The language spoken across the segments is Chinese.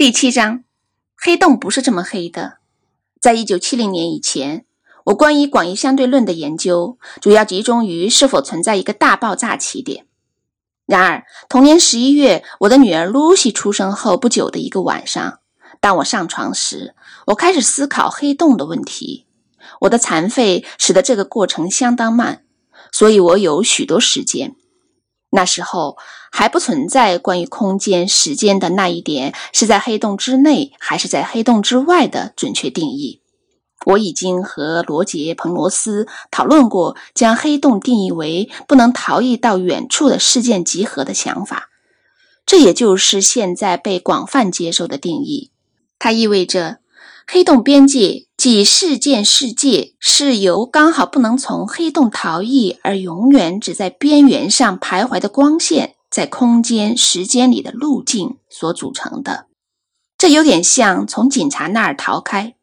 第七章，黑洞不是这么黑的。在一九七零年以前，我关于广义相对论的研究主要集中于是否存在一个大爆炸起点。然而，同年十一月，我的女儿露西出生后不久的一个晚上，当我上床时，我开始思考黑洞的问题。我的残废使得这个过程相当慢，所以我有许多时间。那时候还不存在关于空间、时间的那一点是在黑洞之内还是在黑洞之外的准确定义。我已经和罗杰·彭罗斯讨论过将黑洞定义为不能逃逸到远处的事件集合的想法，这也就是现在被广泛接受的定义。它意味着黑洞边界。即事件世界是由刚好不能从黑洞逃逸而永远只在边缘上徘徊的光线在空间时间里的路径所组成的。这有点像从警察那儿逃开，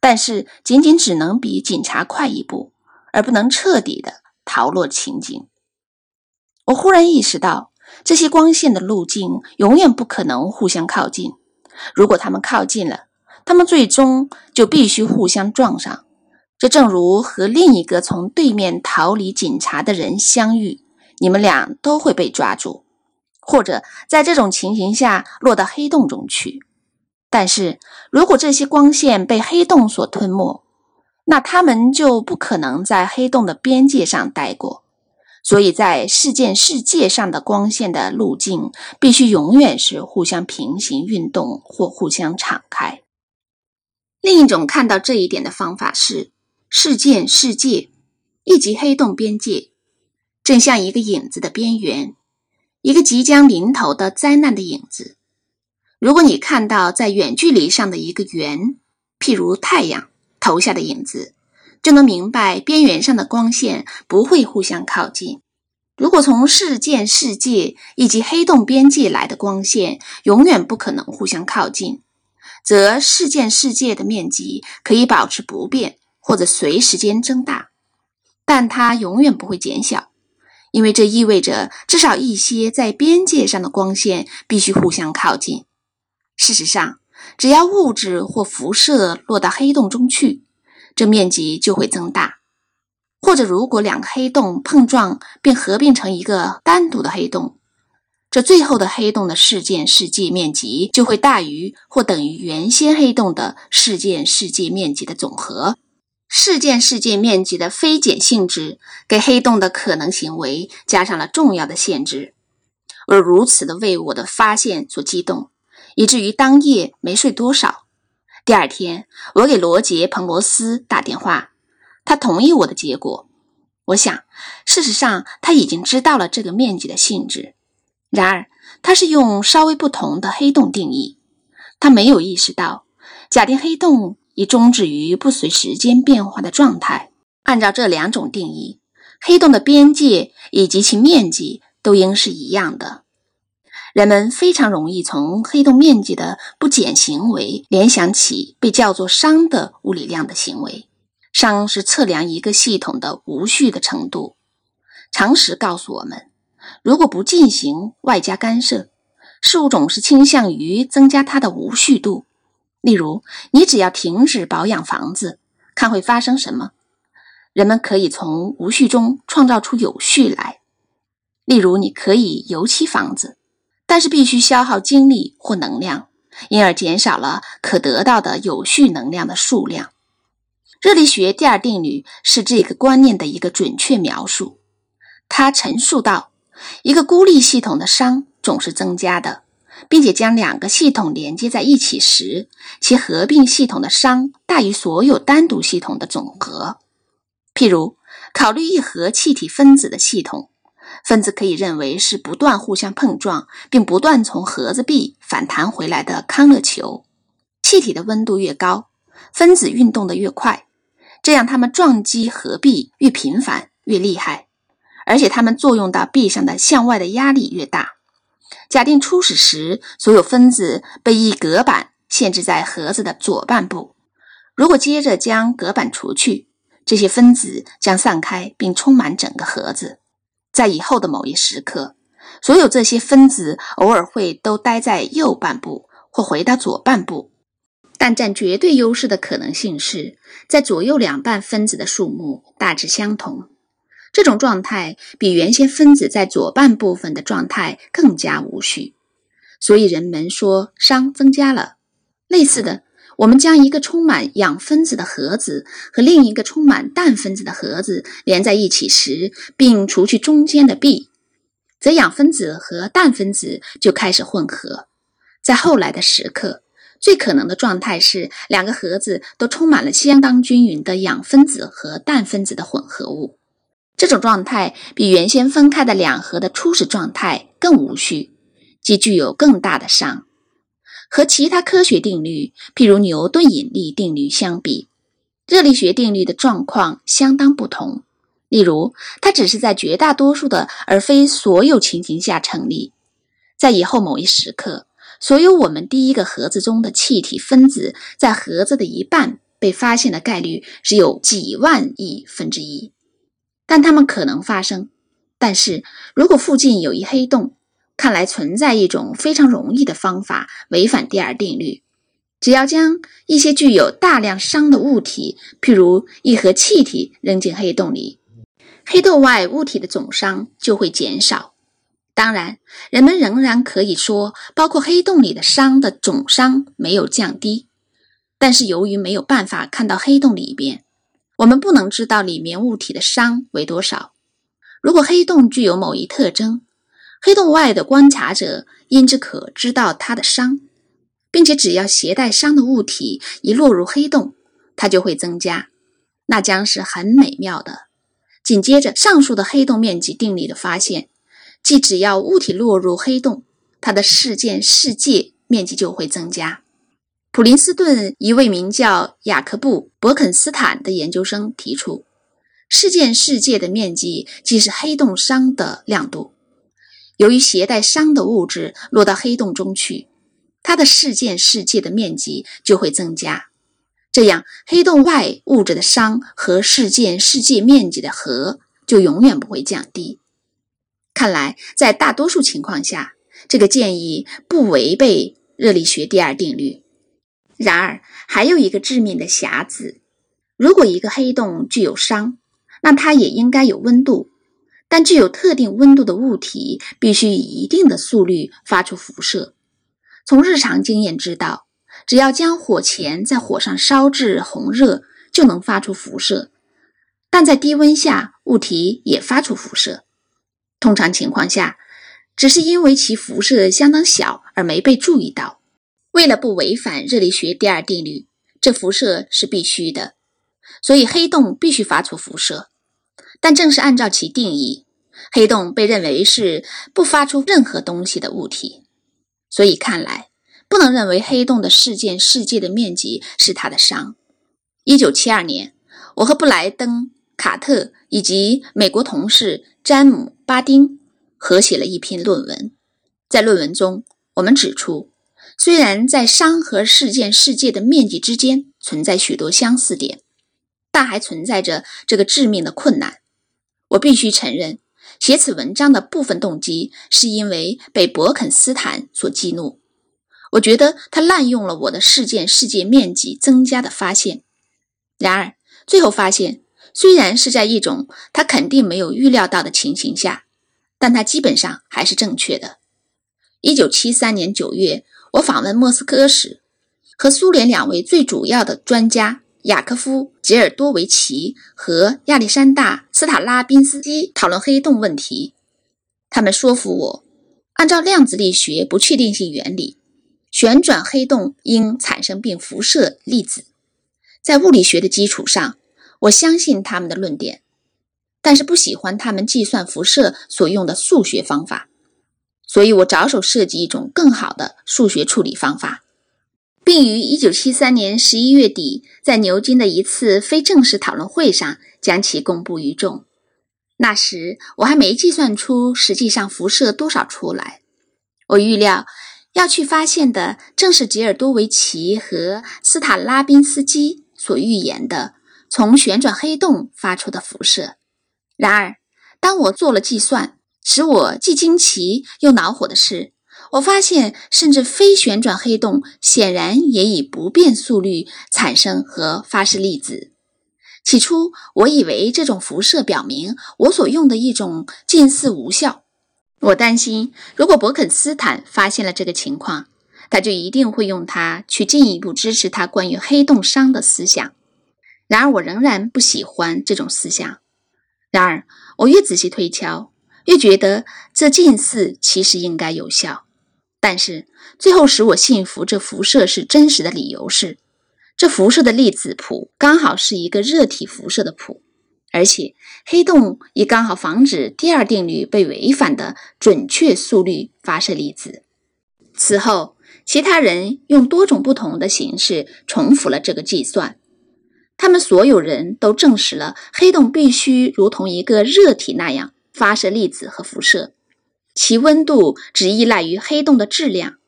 但是仅仅只能比警察快一步，而不能彻底的逃落情景。我忽然意识到，这些光线的路径永远不可能互相靠近。如果它们靠近了，他们最终就必须互相撞上，这正如和另一个从对面逃离警察的人相遇，你们俩都会被抓住，或者在这种情形下落到黑洞中去。但是如果这些光线被黑洞所吞没，那他们就不可能在黑洞的边界上待过。所以在事件世界上的光线的路径必须永远是互相平行运动或互相敞开。另一种看到这一点的方法是事件世界以及黑洞边界，正像一个影子的边缘，一个即将临头的灾难的影子。如果你看到在远距离上的一个圆，譬如太阳投下的影子，就能明白边缘上的光线不会互相靠近。如果从事件世界以及黑洞边界来的光线永远不可能互相靠近。则事件世界的面积可以保持不变，或者随时间增大，但它永远不会减小，因为这意味着至少一些在边界上的光线必须互相靠近。事实上，只要物质或辐射落到黑洞中去，这面积就会增大；或者，如果两个黑洞碰撞并合并成一个单独的黑洞。这最后的黑洞的事件世界面积就会大于或等于原先黑洞的事件世界面积的总和。事件世界面积的非减性质给黑洞的可能行为加上了重要的限制。而如此的为我的发现所激动，以至于当夜没睡多少。第二天，我给罗杰·彭罗斯打电话，他同意我的结果。我想，事实上他已经知道了这个面积的性质。然而，他是用稍微不同的黑洞定义。他没有意识到，假定黑洞已终止于不随时间变化的状态。按照这两种定义，黑洞的边界以及其面积都应是一样的。人们非常容易从黑洞面积的不减行为联想起被叫做熵的物理量的行为。熵是测量一个系统的无序的程度。常识告诉我们。如果不进行外加干涉，事物总是倾向于增加它的无序度。例如，你只要停止保养房子，看会发生什么。人们可以从无序中创造出有序来。例如，你可以油漆房子，但是必须消耗精力或能量，因而减少了可得到的有序能量的数量。热力学第二定律是这个观念的一个准确描述。它陈述道。一个孤立系统的熵总是增加的，并且将两个系统连接在一起时，其合并系统的熵大于所有单独系统的总和。譬如，考虑一核气体分子的系统，分子可以认为是不断互相碰撞，并不断从盒子壁反弹回来的康乐球。气体的温度越高，分子运动的越快，这样它们撞击合壁越频繁、越厉害。而且它们作用到壁上的向外的压力越大。假定初始时所有分子被一隔板限制在盒子的左半部，如果接着将隔板除去，这些分子将散开并充满整个盒子。在以后的某一时刻，所有这些分子偶尔会都待在右半部或回到左半部。但占绝对优势的可能性是在左右两半分子的数目大致相同。这种状态比原先分子在左半部分的状态更加无序，所以人们说熵增加了。类似的，我们将一个充满氧分子的盒子和另一个充满氮分子的盒子连在一起时，并除去中间的壁，则氧分子和氮分子就开始混合。在后来的时刻。最可能的状态是，两个盒子都充满了相当均匀的氧分子和氮分子的混合物。这种状态比原先分开的两盒的初始状态更无序，即具有更大的熵。和其他科学定律，譬如牛顿引力定律相比，热力学定律的状况相当不同。例如，它只是在绝大多数的而非所有情形下成立。在以后某一时刻。所有我们第一个盒子中的气体分子在盒子的一半被发现的概率只有几万亿分之一，但它们可能发生。但是如果附近有一黑洞，看来存在一种非常容易的方法违反第二定律：只要将一些具有大量熵的物体，譬如一盒气体扔进黑洞里，黑洞外物体的总熵就会减少。当然，人们仍然可以说，包括黑洞里的熵的总熵没有降低。但是，由于没有办法看到黑洞里边，我们不能知道里面物体的熵为多少。如果黑洞具有某一特征，黑洞外的观察者因之可知道它的熵，并且只要携带熵的物体一落入黑洞，它就会增加，那将是很美妙的。紧接着，上述的黑洞面积定理的发现。即只要物体落入黑洞，它的事件世界面积就会增加。普林斯顿一位名叫雅克布·伯肯斯坦的研究生提出，事件世界的面积即是黑洞熵的亮度。由于携带熵的物质落到黑洞中去，它的事件世界的面积就会增加。这样，黑洞外物质的熵和事件世界面积的和就永远不会降低。看来，在大多数情况下，这个建议不违背热力学第二定律。然而，还有一个致命的瑕疵：如果一个黑洞具有熵，那它也应该有温度。但具有特定温度的物体必须以一定的速率发出辐射。从日常经验知道，只要将火钳在火上烧至红热，就能发出辐射。但在低温下，物体也发出辐射。通常情况下，只是因为其辐射相当小而没被注意到。为了不违反热力学第二定律，这辐射是必须的，所以黑洞必须发出辐射。但正是按照其定义，黑洞被认为是不发出任何东西的物体，所以看来不能认为黑洞的事件世界的面积是它的熵。一九七二年，我和布莱登、卡特以及美国同事詹姆。巴丁合写了一篇论文，在论文中，我们指出，虽然在熵和事件世界的面积之间存在许多相似点，但还存在着这个致命的困难。我必须承认，写此文章的部分动机是因为被伯肯斯坦所激怒。我觉得他滥用了我的事件世界面积增加的发现。然而，最后发现。虽然是在一种他肯定没有预料到的情形下，但他基本上还是正确的。一九七三年九月，我访问莫斯科时，和苏联两位最主要的专家雅科夫·杰尔多维奇和亚历山大·斯塔拉宾斯基讨论黑洞问题。他们说服我，按照量子力学不确定性原理，旋转黑洞应产生并辐射粒子。在物理学的基础上。我相信他们的论点，但是不喜欢他们计算辐射所用的数学方法，所以我着手设计一种更好的数学处理方法，并于1973年11月底在牛津的一次非正式讨论会上将其公布于众。那时我还没计算出实际上辐射多少出来。我预料要去发现的正是吉尔多维奇和斯塔拉宾斯基所预言的。从旋转黑洞发出的辐射。然而，当我做了计算，使我既惊奇又恼火的是，我发现，甚至非旋转黑洞显然也以不变速率产生和发射粒子。起初，我以为这种辐射表明我所用的一种近似无效。我担心，如果伯肯斯坦发现了这个情况，他就一定会用它去进一步支持他关于黑洞熵的思想。然而，我仍然不喜欢这种思想。然而，我越仔细推敲，越觉得这近似其实应该有效。但是，最后使我信服这辐射是真实的理由是。这辐射的粒子谱刚好是一个热体辐射的谱，而且黑洞也刚好防止第二定律被违反的准确速率发射粒子。此后，其他人用多种不同的形式重复了这个计算，他们所有人都证实了黑洞必须如同一个热体那样发射粒子和辐射，其温度只依赖于黑洞的质量，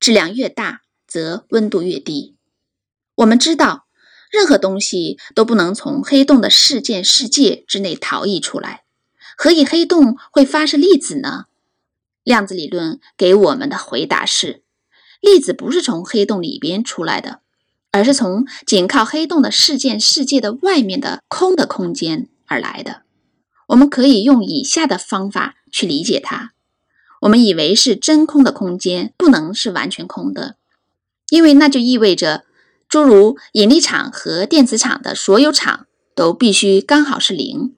质量越大，则温度越低。我们知道，任何东西都不能从黑洞的事件世界之内逃逸出来。何以黑洞会发射粒子呢？量子理论给我们的回答是：粒子不是从黑洞里边出来的，而是从仅靠黑洞的事件世界的外面的空的空间而来的。我们可以用以下的方法去理解它：我们以为是真空的空间不能是完全空的，因为那就意味着。诸如引力场和电磁场的所有场都必须刚好是零。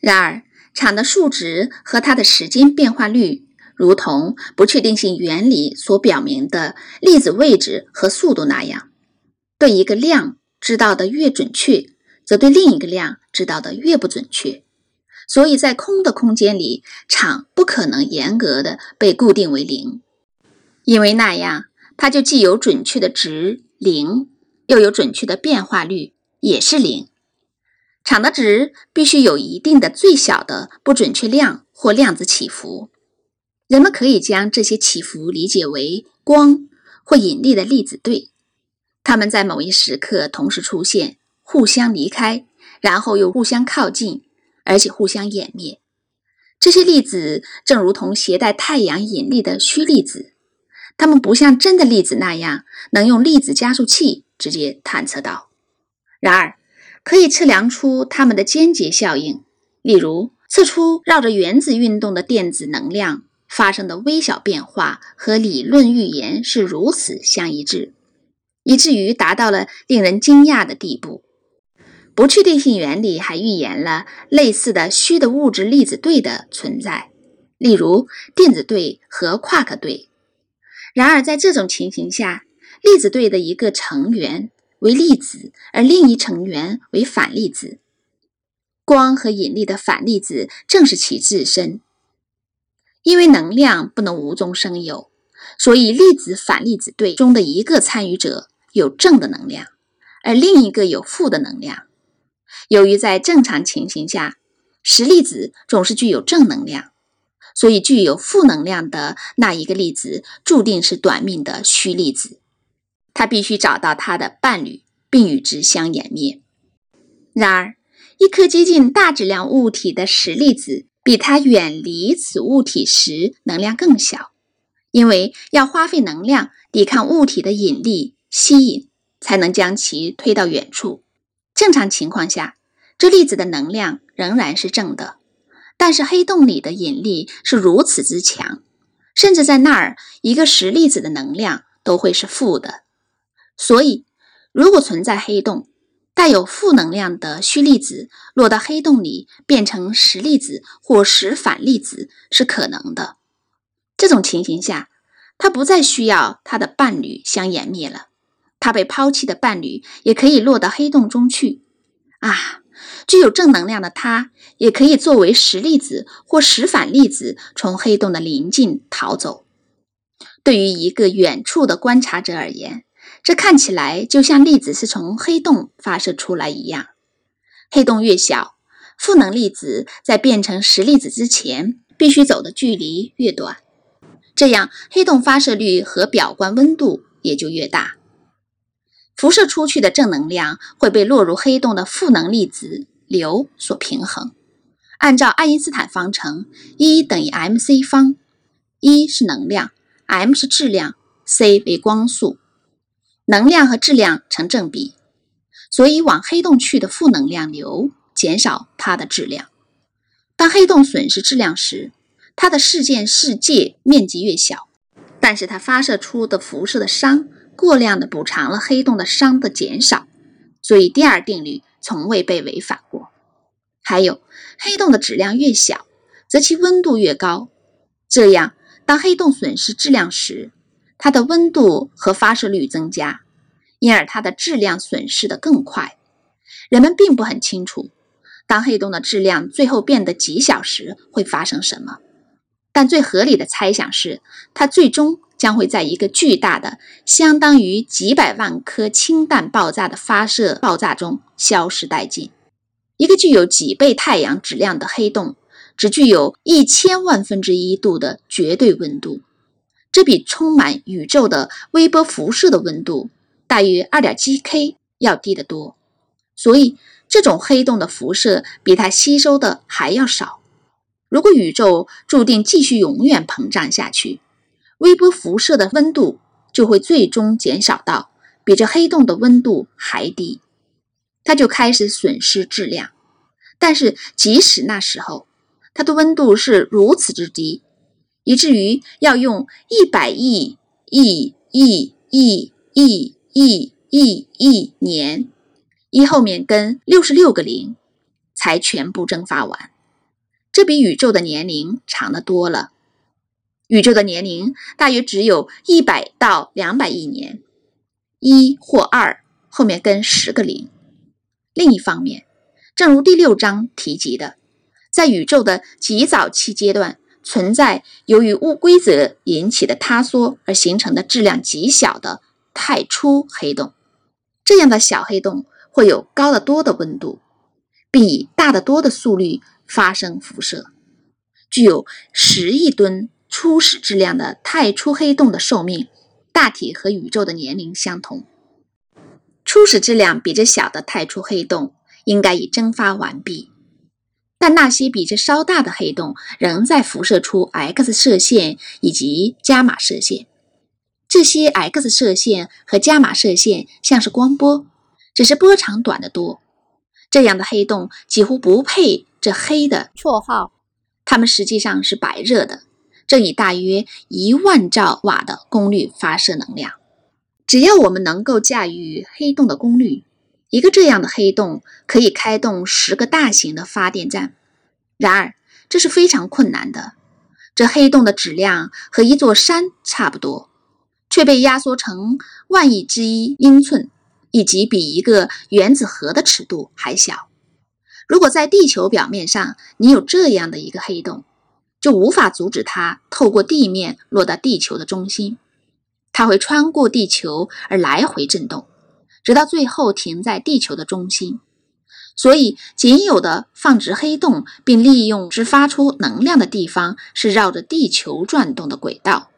然而，场的数值和它的时间变化率，如同不确定性原理所表明的粒子位置和速度那样，对一个量知道的越准确，则对另一个量知道的越不准确。所以在空的空间里，场不可能严格的被固定为零，因为那样它就既有准确的值零。又有准确的变化率，也是零。场的值必须有一定的最小的不准确量或量子起伏。人们可以将这些起伏理解为光或引力的粒子对，它们在某一时刻同时出现，互相离开，然后又互相靠近，而且互相湮灭。这些粒子正如同携带太阳引力的虚粒子，它们不像真的粒子那样能用粒子加速器。直接探测到，然而可以测量出它们的间接效应，例如测出绕着原子运动的电子能量发生的微小变化和理论预言是如此相一致，以至于达到了令人惊讶的地步。不确定性原理还预言了类似的虚的物质粒子对的存在，例如电子对和夸克对。然而在这种情形下，粒子对的一个成员为粒子，而另一成员为反粒子。光和引力的反粒子正是其自身。因为能量不能无中生有，所以粒子反粒子对中的一个参与者有正的能量，而另一个有负的能量。由于在正常情形下，实粒子总是具有正能量，所以具有负能量的那一个粒子注定是短命的虚粒子。他必须找到他的伴侣，并与之相湮灭。然而，一颗接近大质量物体的实粒子，比它远离此物体时能量更小，因为要花费能量抵抗物体的引力吸引，才能将其推到远处。正常情况下，这粒子的能量仍然是正的。但是黑洞里的引力是如此之强，甚至在那儿，一个实粒子的能量都会是负的。所以，如果存在黑洞，带有负能量的虚粒子落到黑洞里变成实粒子或实反粒子是可能的。这种情形下，它不再需要它的伴侣相湮灭了，他被抛弃的伴侣也可以落到黑洞中去。啊，具有正能量的它也可以作为实粒子或实反粒子从黑洞的临近逃走。对于一个远处的观察者而言，这看起来就像粒子是从黑洞发射出来一样。黑洞越小，负能粒子在变成实粒子之前必须走的距离越短，这样黑洞发射率和表观温度也就越大。辐射出去的正能量会被落入黑洞的负能粒子流所平衡。按照爱因斯坦方程，E 等于 mc 方，一是能量 m 是质量，c 为光速，能量和质量成正比，所以往黑洞去的负能量流减少它的质量。当黑洞损失质量时，它的事件世界面积越小，但是它发射出的辐射的熵过量的补偿了黑洞的熵的减少，所以第二定律从未被违反过。还有，黑洞的质量越小，则其温度越高，这样当黑洞损失质量时，它的温度和发射率增加，因而它的质量损失的更快。人们并不很清楚。当黑洞的质量最后变得极小时，会发生什么？但最合理的猜想是，它最终将会在一个巨大的、相当于几百万颗氢弹爆炸的发射爆炸中消失殆尽。一个具有几倍太阳质量的黑洞，只具有一千万分之一度的绝对温度，这比充满宇宙的微波辐射的温度大约二点七 K 要低得多。所以。这种黑洞的辐射比它吸收的还要少。如果宇宙注定继续永远膨胀下去，微波辐射的温度就会最终减少到比这黑洞的温度还低，它就开始损失质量。但是即使那时候它的温度是如此之低，以至于要用一百亿亿亿亿亿亿亿亿年。一后面跟六十六个零，才全部蒸发完。这比宇宙的年龄长得多了。宇宙的年龄大约只有一百到两百亿年，一或二后面跟十个零。另一方面，正如第六章提及的，在宇宙的极早期阶段，存在由于物规则引起的塌缩而形成的质量极小的太初黑洞。这样的小黑洞。会有高得多的温度，并以大得多的速率发生辐射。具有十亿吨初始质量的太初黑洞的寿命大体和宇宙的年龄相同。初始质量比这小的太初黑洞应该已蒸发完毕，但那些比这稍大的黑洞仍在辐射出 X 射线以及伽马射线。这些 X 射线和伽马射线像是光波。只是波长短得多，这样的黑洞几乎不配这“黑”的绰号。它们实际上是白热的，正以大约一万兆瓦的功率发射能量。只要我们能够驾驭黑洞的功率，一个这样的黑洞可以开动十个大型的发电站。然而，这是非常困难的。这黑洞的质量和一座山差不多，却被压缩成万亿之一英寸。以及比一个原子核的尺度还小。如果在地球表面上你有这样的一个黑洞，就无法阻止它透过地面落到地球的中心。它会穿过地球而来回震动，直到最后停在地球的中心。所以，仅有的放置黑洞并利用之发出能量的地方是绕着地球转动的轨道，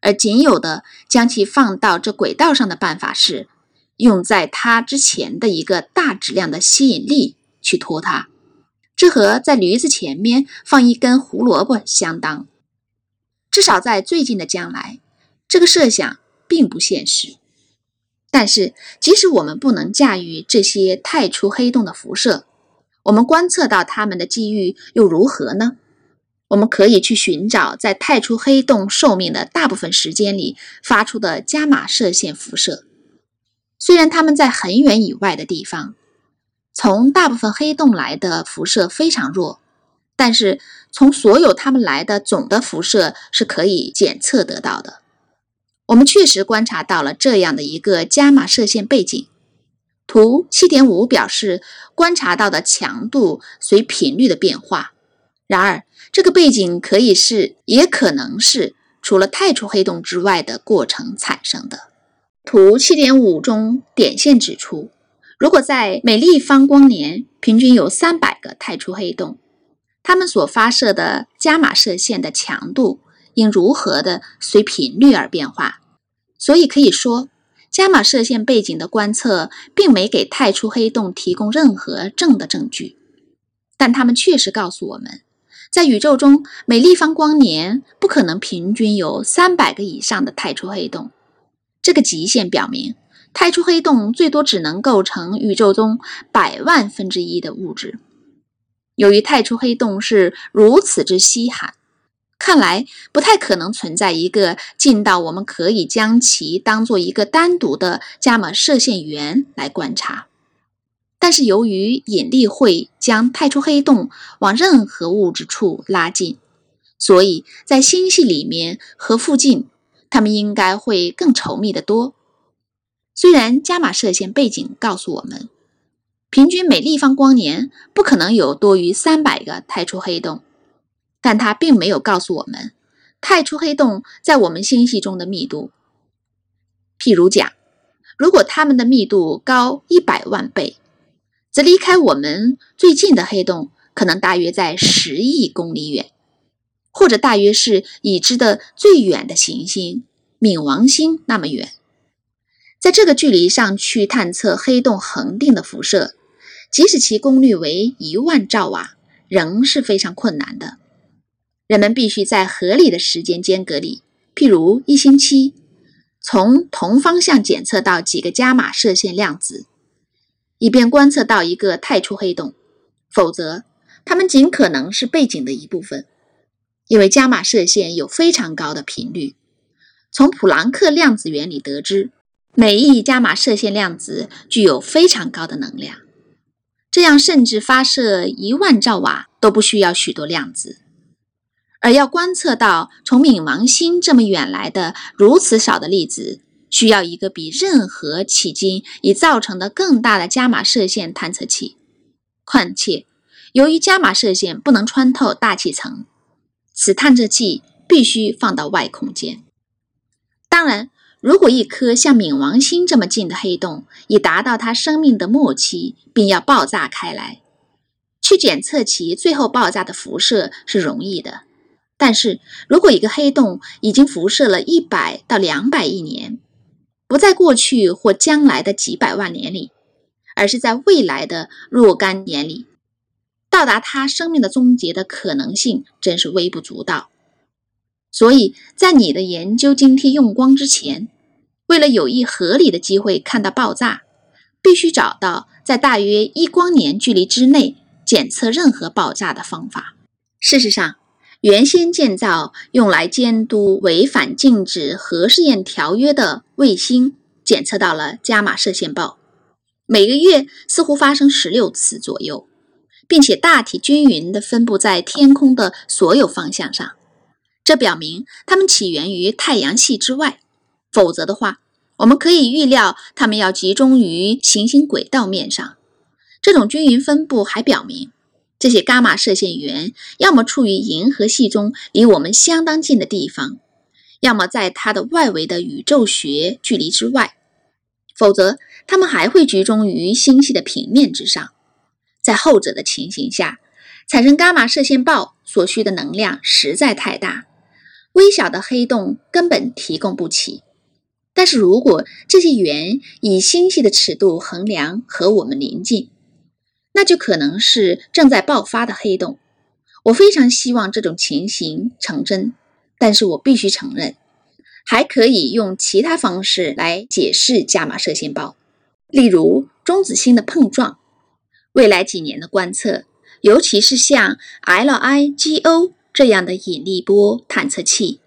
而仅有的将其放到这轨道上的办法是。用在它之前的一个大质量的吸引力去拖它，和在驴子前面放一根胡萝卜相当。至少在最近的将来，这个设想并不现实。但是，即使我们不能驾驭这些太初黑洞的辐射，我们观测到它们的机遇又如何呢？我们可以去寻找在太初黑洞寿命的大部分时间里发出的伽马射线辐射。虽然它们在很远以外的地方，从大部分黑洞来的辐射非常弱，但是从所有它们来的总的辐射是可以检测得到的。我们确实观察到了这样的一个伽马射线背景。图七点五表示观察到的强度随频率的变化。然而，这个背景可以是，也可能是除了太初黑洞之外的过程产生的。图七点五中点线指出，如果在每立方光年平均有三百个太初黑洞，它们所发射的伽马射线的强度应如何的随频率而变化？所以可以说，伽马射线背景的观测并没给太初黑洞提供任何正的证据，但它们确实告诉我们，在宇宙中，每立方光年不可能平均有三百个以上的太初黑洞。这个极限表明，太初黑洞最多只能构成宇宙中百万分之一的物质。由于太初黑洞是如此之稀罕，看来不太可能存在一个近到我们可以将其当做一个单独的伽马射线源来观察。但是由于引力会将太初黑洞往任何物质处拉近，所以在星系里面和附近，它们应该会更稠密得多。虽然伽马射线背景告诉我们，平均每立方光年不可能有多于三百个太初黑洞，但它并没有告诉我们太初黑洞在我们星系中的密度。譬如讲，如果它们的密度高一百万倍。则离开我们最近的黑洞可能大约在十亿公里远，或者大约是已知的最远的行星冥王星那么远。在这个距离上去探测黑洞恒定的辐射，即使其功率为一万兆瓦，仍是非常困难的。人们必须在合理的时间间隔里，譬如一星期，从同方向检测到几个伽马射线量子。以便观测到一个太初黑洞，否则它们仅可能是背景的一部分。因为伽马射线有非常高的频率，从普朗克量子原理得知，每一伽马射线量子具有非常高的能量，这样甚至发射一万兆瓦都不需要许多量子。而要观测到从冥王星这么远来的如此少的粒子。需要一个比任何迄今已造成的更大的伽马射线探测器。况且，由于伽马射线不能穿透大气层，此探测器必须放到外空间。当然，如果一颗像冥王星这么近的黑洞已达到它生命的末期，并要爆炸开来，去检测其最后爆炸的辐射是容易的。但是如果一个黑洞已经辐射了一百到两百亿年，不在过去或将来的几百万年里，而是在未来的若干年里，到达它生命的终结的可能性真是微不足道。所以在你的研究津贴用光之前，为了有一合理的机会看到爆炸，必须找到在大约一光年距离之内检测任何爆炸的方法。事实上。原先建造用来监督违反禁止核试验条约的卫星，检测到了伽马射线暴，每个月似乎发生十六次左右，并且大体均匀地分布在天空的所有方向上。这表明它们起源于太阳系之外，否则的话，我们可以预料它们要集中于行星轨道面上。这种均匀分布还表明。这些伽马射线源要么处于银河系中离我们相当近的地方，要么在它的外围的宇宙学距离之外，否则它们还会集中于星系的平面之上。在后者的情形下，产生伽马射线暴所需的能量实在太大，微小的黑洞根本提供不起。但是如果这些源以星系的尺度衡量和我们邻近，那就可能是正在爆发的黑洞。我非常希望这种情形成真，但是我必须承认，还可以用其他方式来解释伽马射线暴，例如中子星的碰撞。未来几年的观测，尤其是像 LIGO 这样的引力波探测器，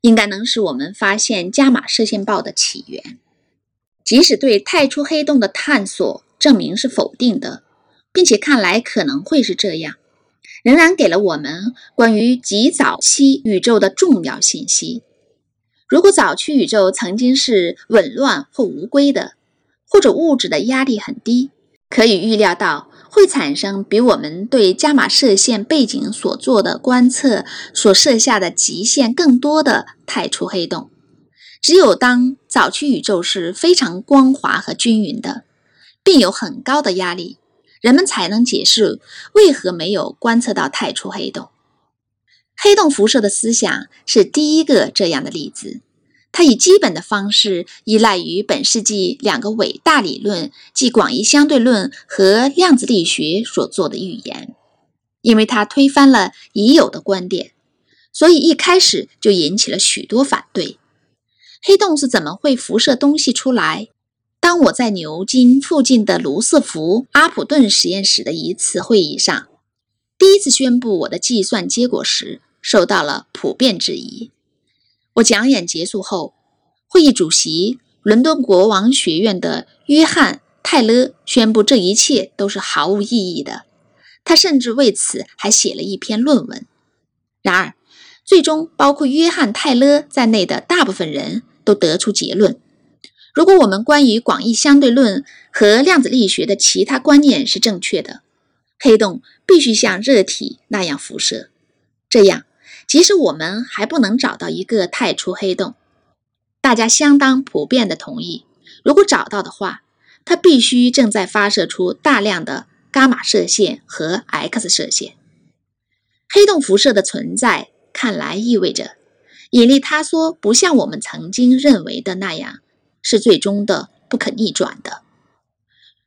应该能使我们发现伽马射线暴的起源。即使对太初黑洞的探索证明是否定的。并且看来可能会是这样，仍然给了我们关于极早期宇宙的重要信息。如果早期宇宙曾经是紊乱或无规的，或者物质的压力很低，可以预料到会产生比我们对伽马射线背景所做的观测所设下的极限更多的太初黑洞。只有当早期宇宙是非常光滑和均匀的，并有很高的压力。人们才能解释为何没有观测到太初黑洞。黑洞辐射的思想是第一个这样的例子。它以基本的方式依赖于本世纪两个伟大理论，即广义相对论和量子力学所做的预言。因为它推翻了已有的观点，所以一开始就引起了许多反对。黑洞是怎么会辐射东西出来？当我在牛津附近的卢瑟福阿普顿实验室的一次会议上，第一次宣布我的计算结果时，受到了普遍质疑。我讲演结束后，会议主席伦敦国王学院的约翰·泰勒宣布这一切都是毫无意义的。他甚至为此还写了一篇论文。然而，最终包括约翰·泰勒在内的大部分人都得出结论。如果我们关于广义相对论和量子力学的其他观念是正确的，黑洞必须像热体那样辐射。这样，即使我们还不能找到一个太初黑洞，大家相当普遍的同意，如果找到的话，它必须正在发射出大量的伽马射线和 X 射线。黑洞辐射的存在看来意味着引力塌缩不像我们曾经认为的那样。是最终的不可逆转的。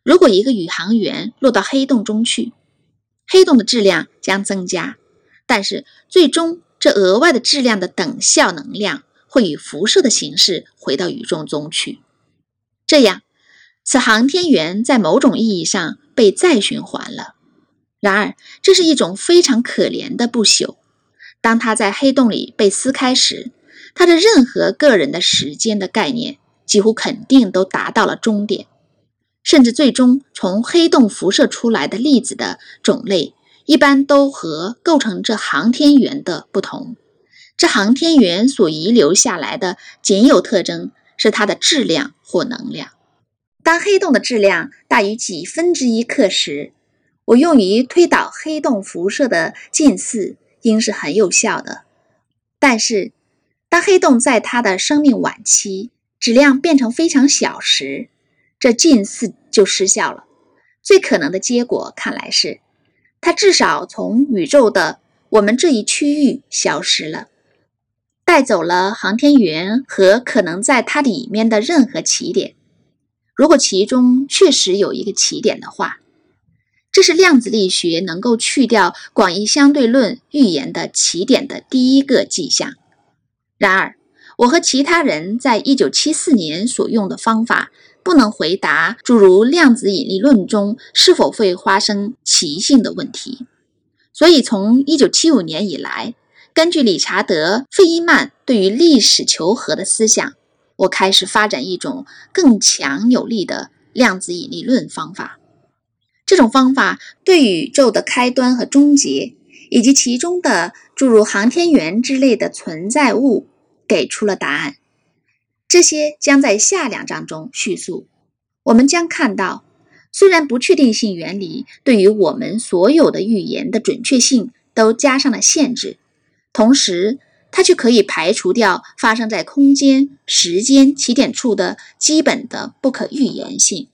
如果一个宇航员落到黑洞中去，黑洞的质量将增加，但是最终这额外的质量的等效能量会以辐射的形式回到宇宙中去。这样，此航天员在某种意义上被再循环了。然而，这是一种非常可怜的不朽。当他在黑洞里被撕开时，他的任何个人的时间的概念。几乎肯定都达到了终点，甚至最终从黑洞辐射出来的粒子的种类，一般都和构成这航天员的不同。这航天员所遗留下来的仅有特征是它的质量或能量。当黑洞的质量大于几分之一克时，我用于推导黑洞辐射的近似应是很有效的。但是，当黑洞在它的生命晚期，质量变成非常小时，这近似就失效了。最可能的结果看来是，它至少从宇宙的我们这一区域消失了，带走了航天员和可能在它里面的任何起点。如果其中确实有一个起点的话，这是量子力学能够去掉广义相对论预言的起点的第一个迹象。然而。我和其他人在1974年所用的方法不能回答诸如量子引力论中是否会发生奇性的问题，所以从1975年以来，根据理查德·费伊曼对于历史求和的思想，我开始发展一种更强有力的量子引力论方法。这种方法对宇宙的开端和终结，以及其中的诸如航天员之类的存在物。给出了答案，这些将在下两章中叙述。我们将看到，虽然不确定性原理对于我们所有的预言的准确性都加上了限制，同时它却可以排除掉发生在空间、时间起点处的基本的不可预言性。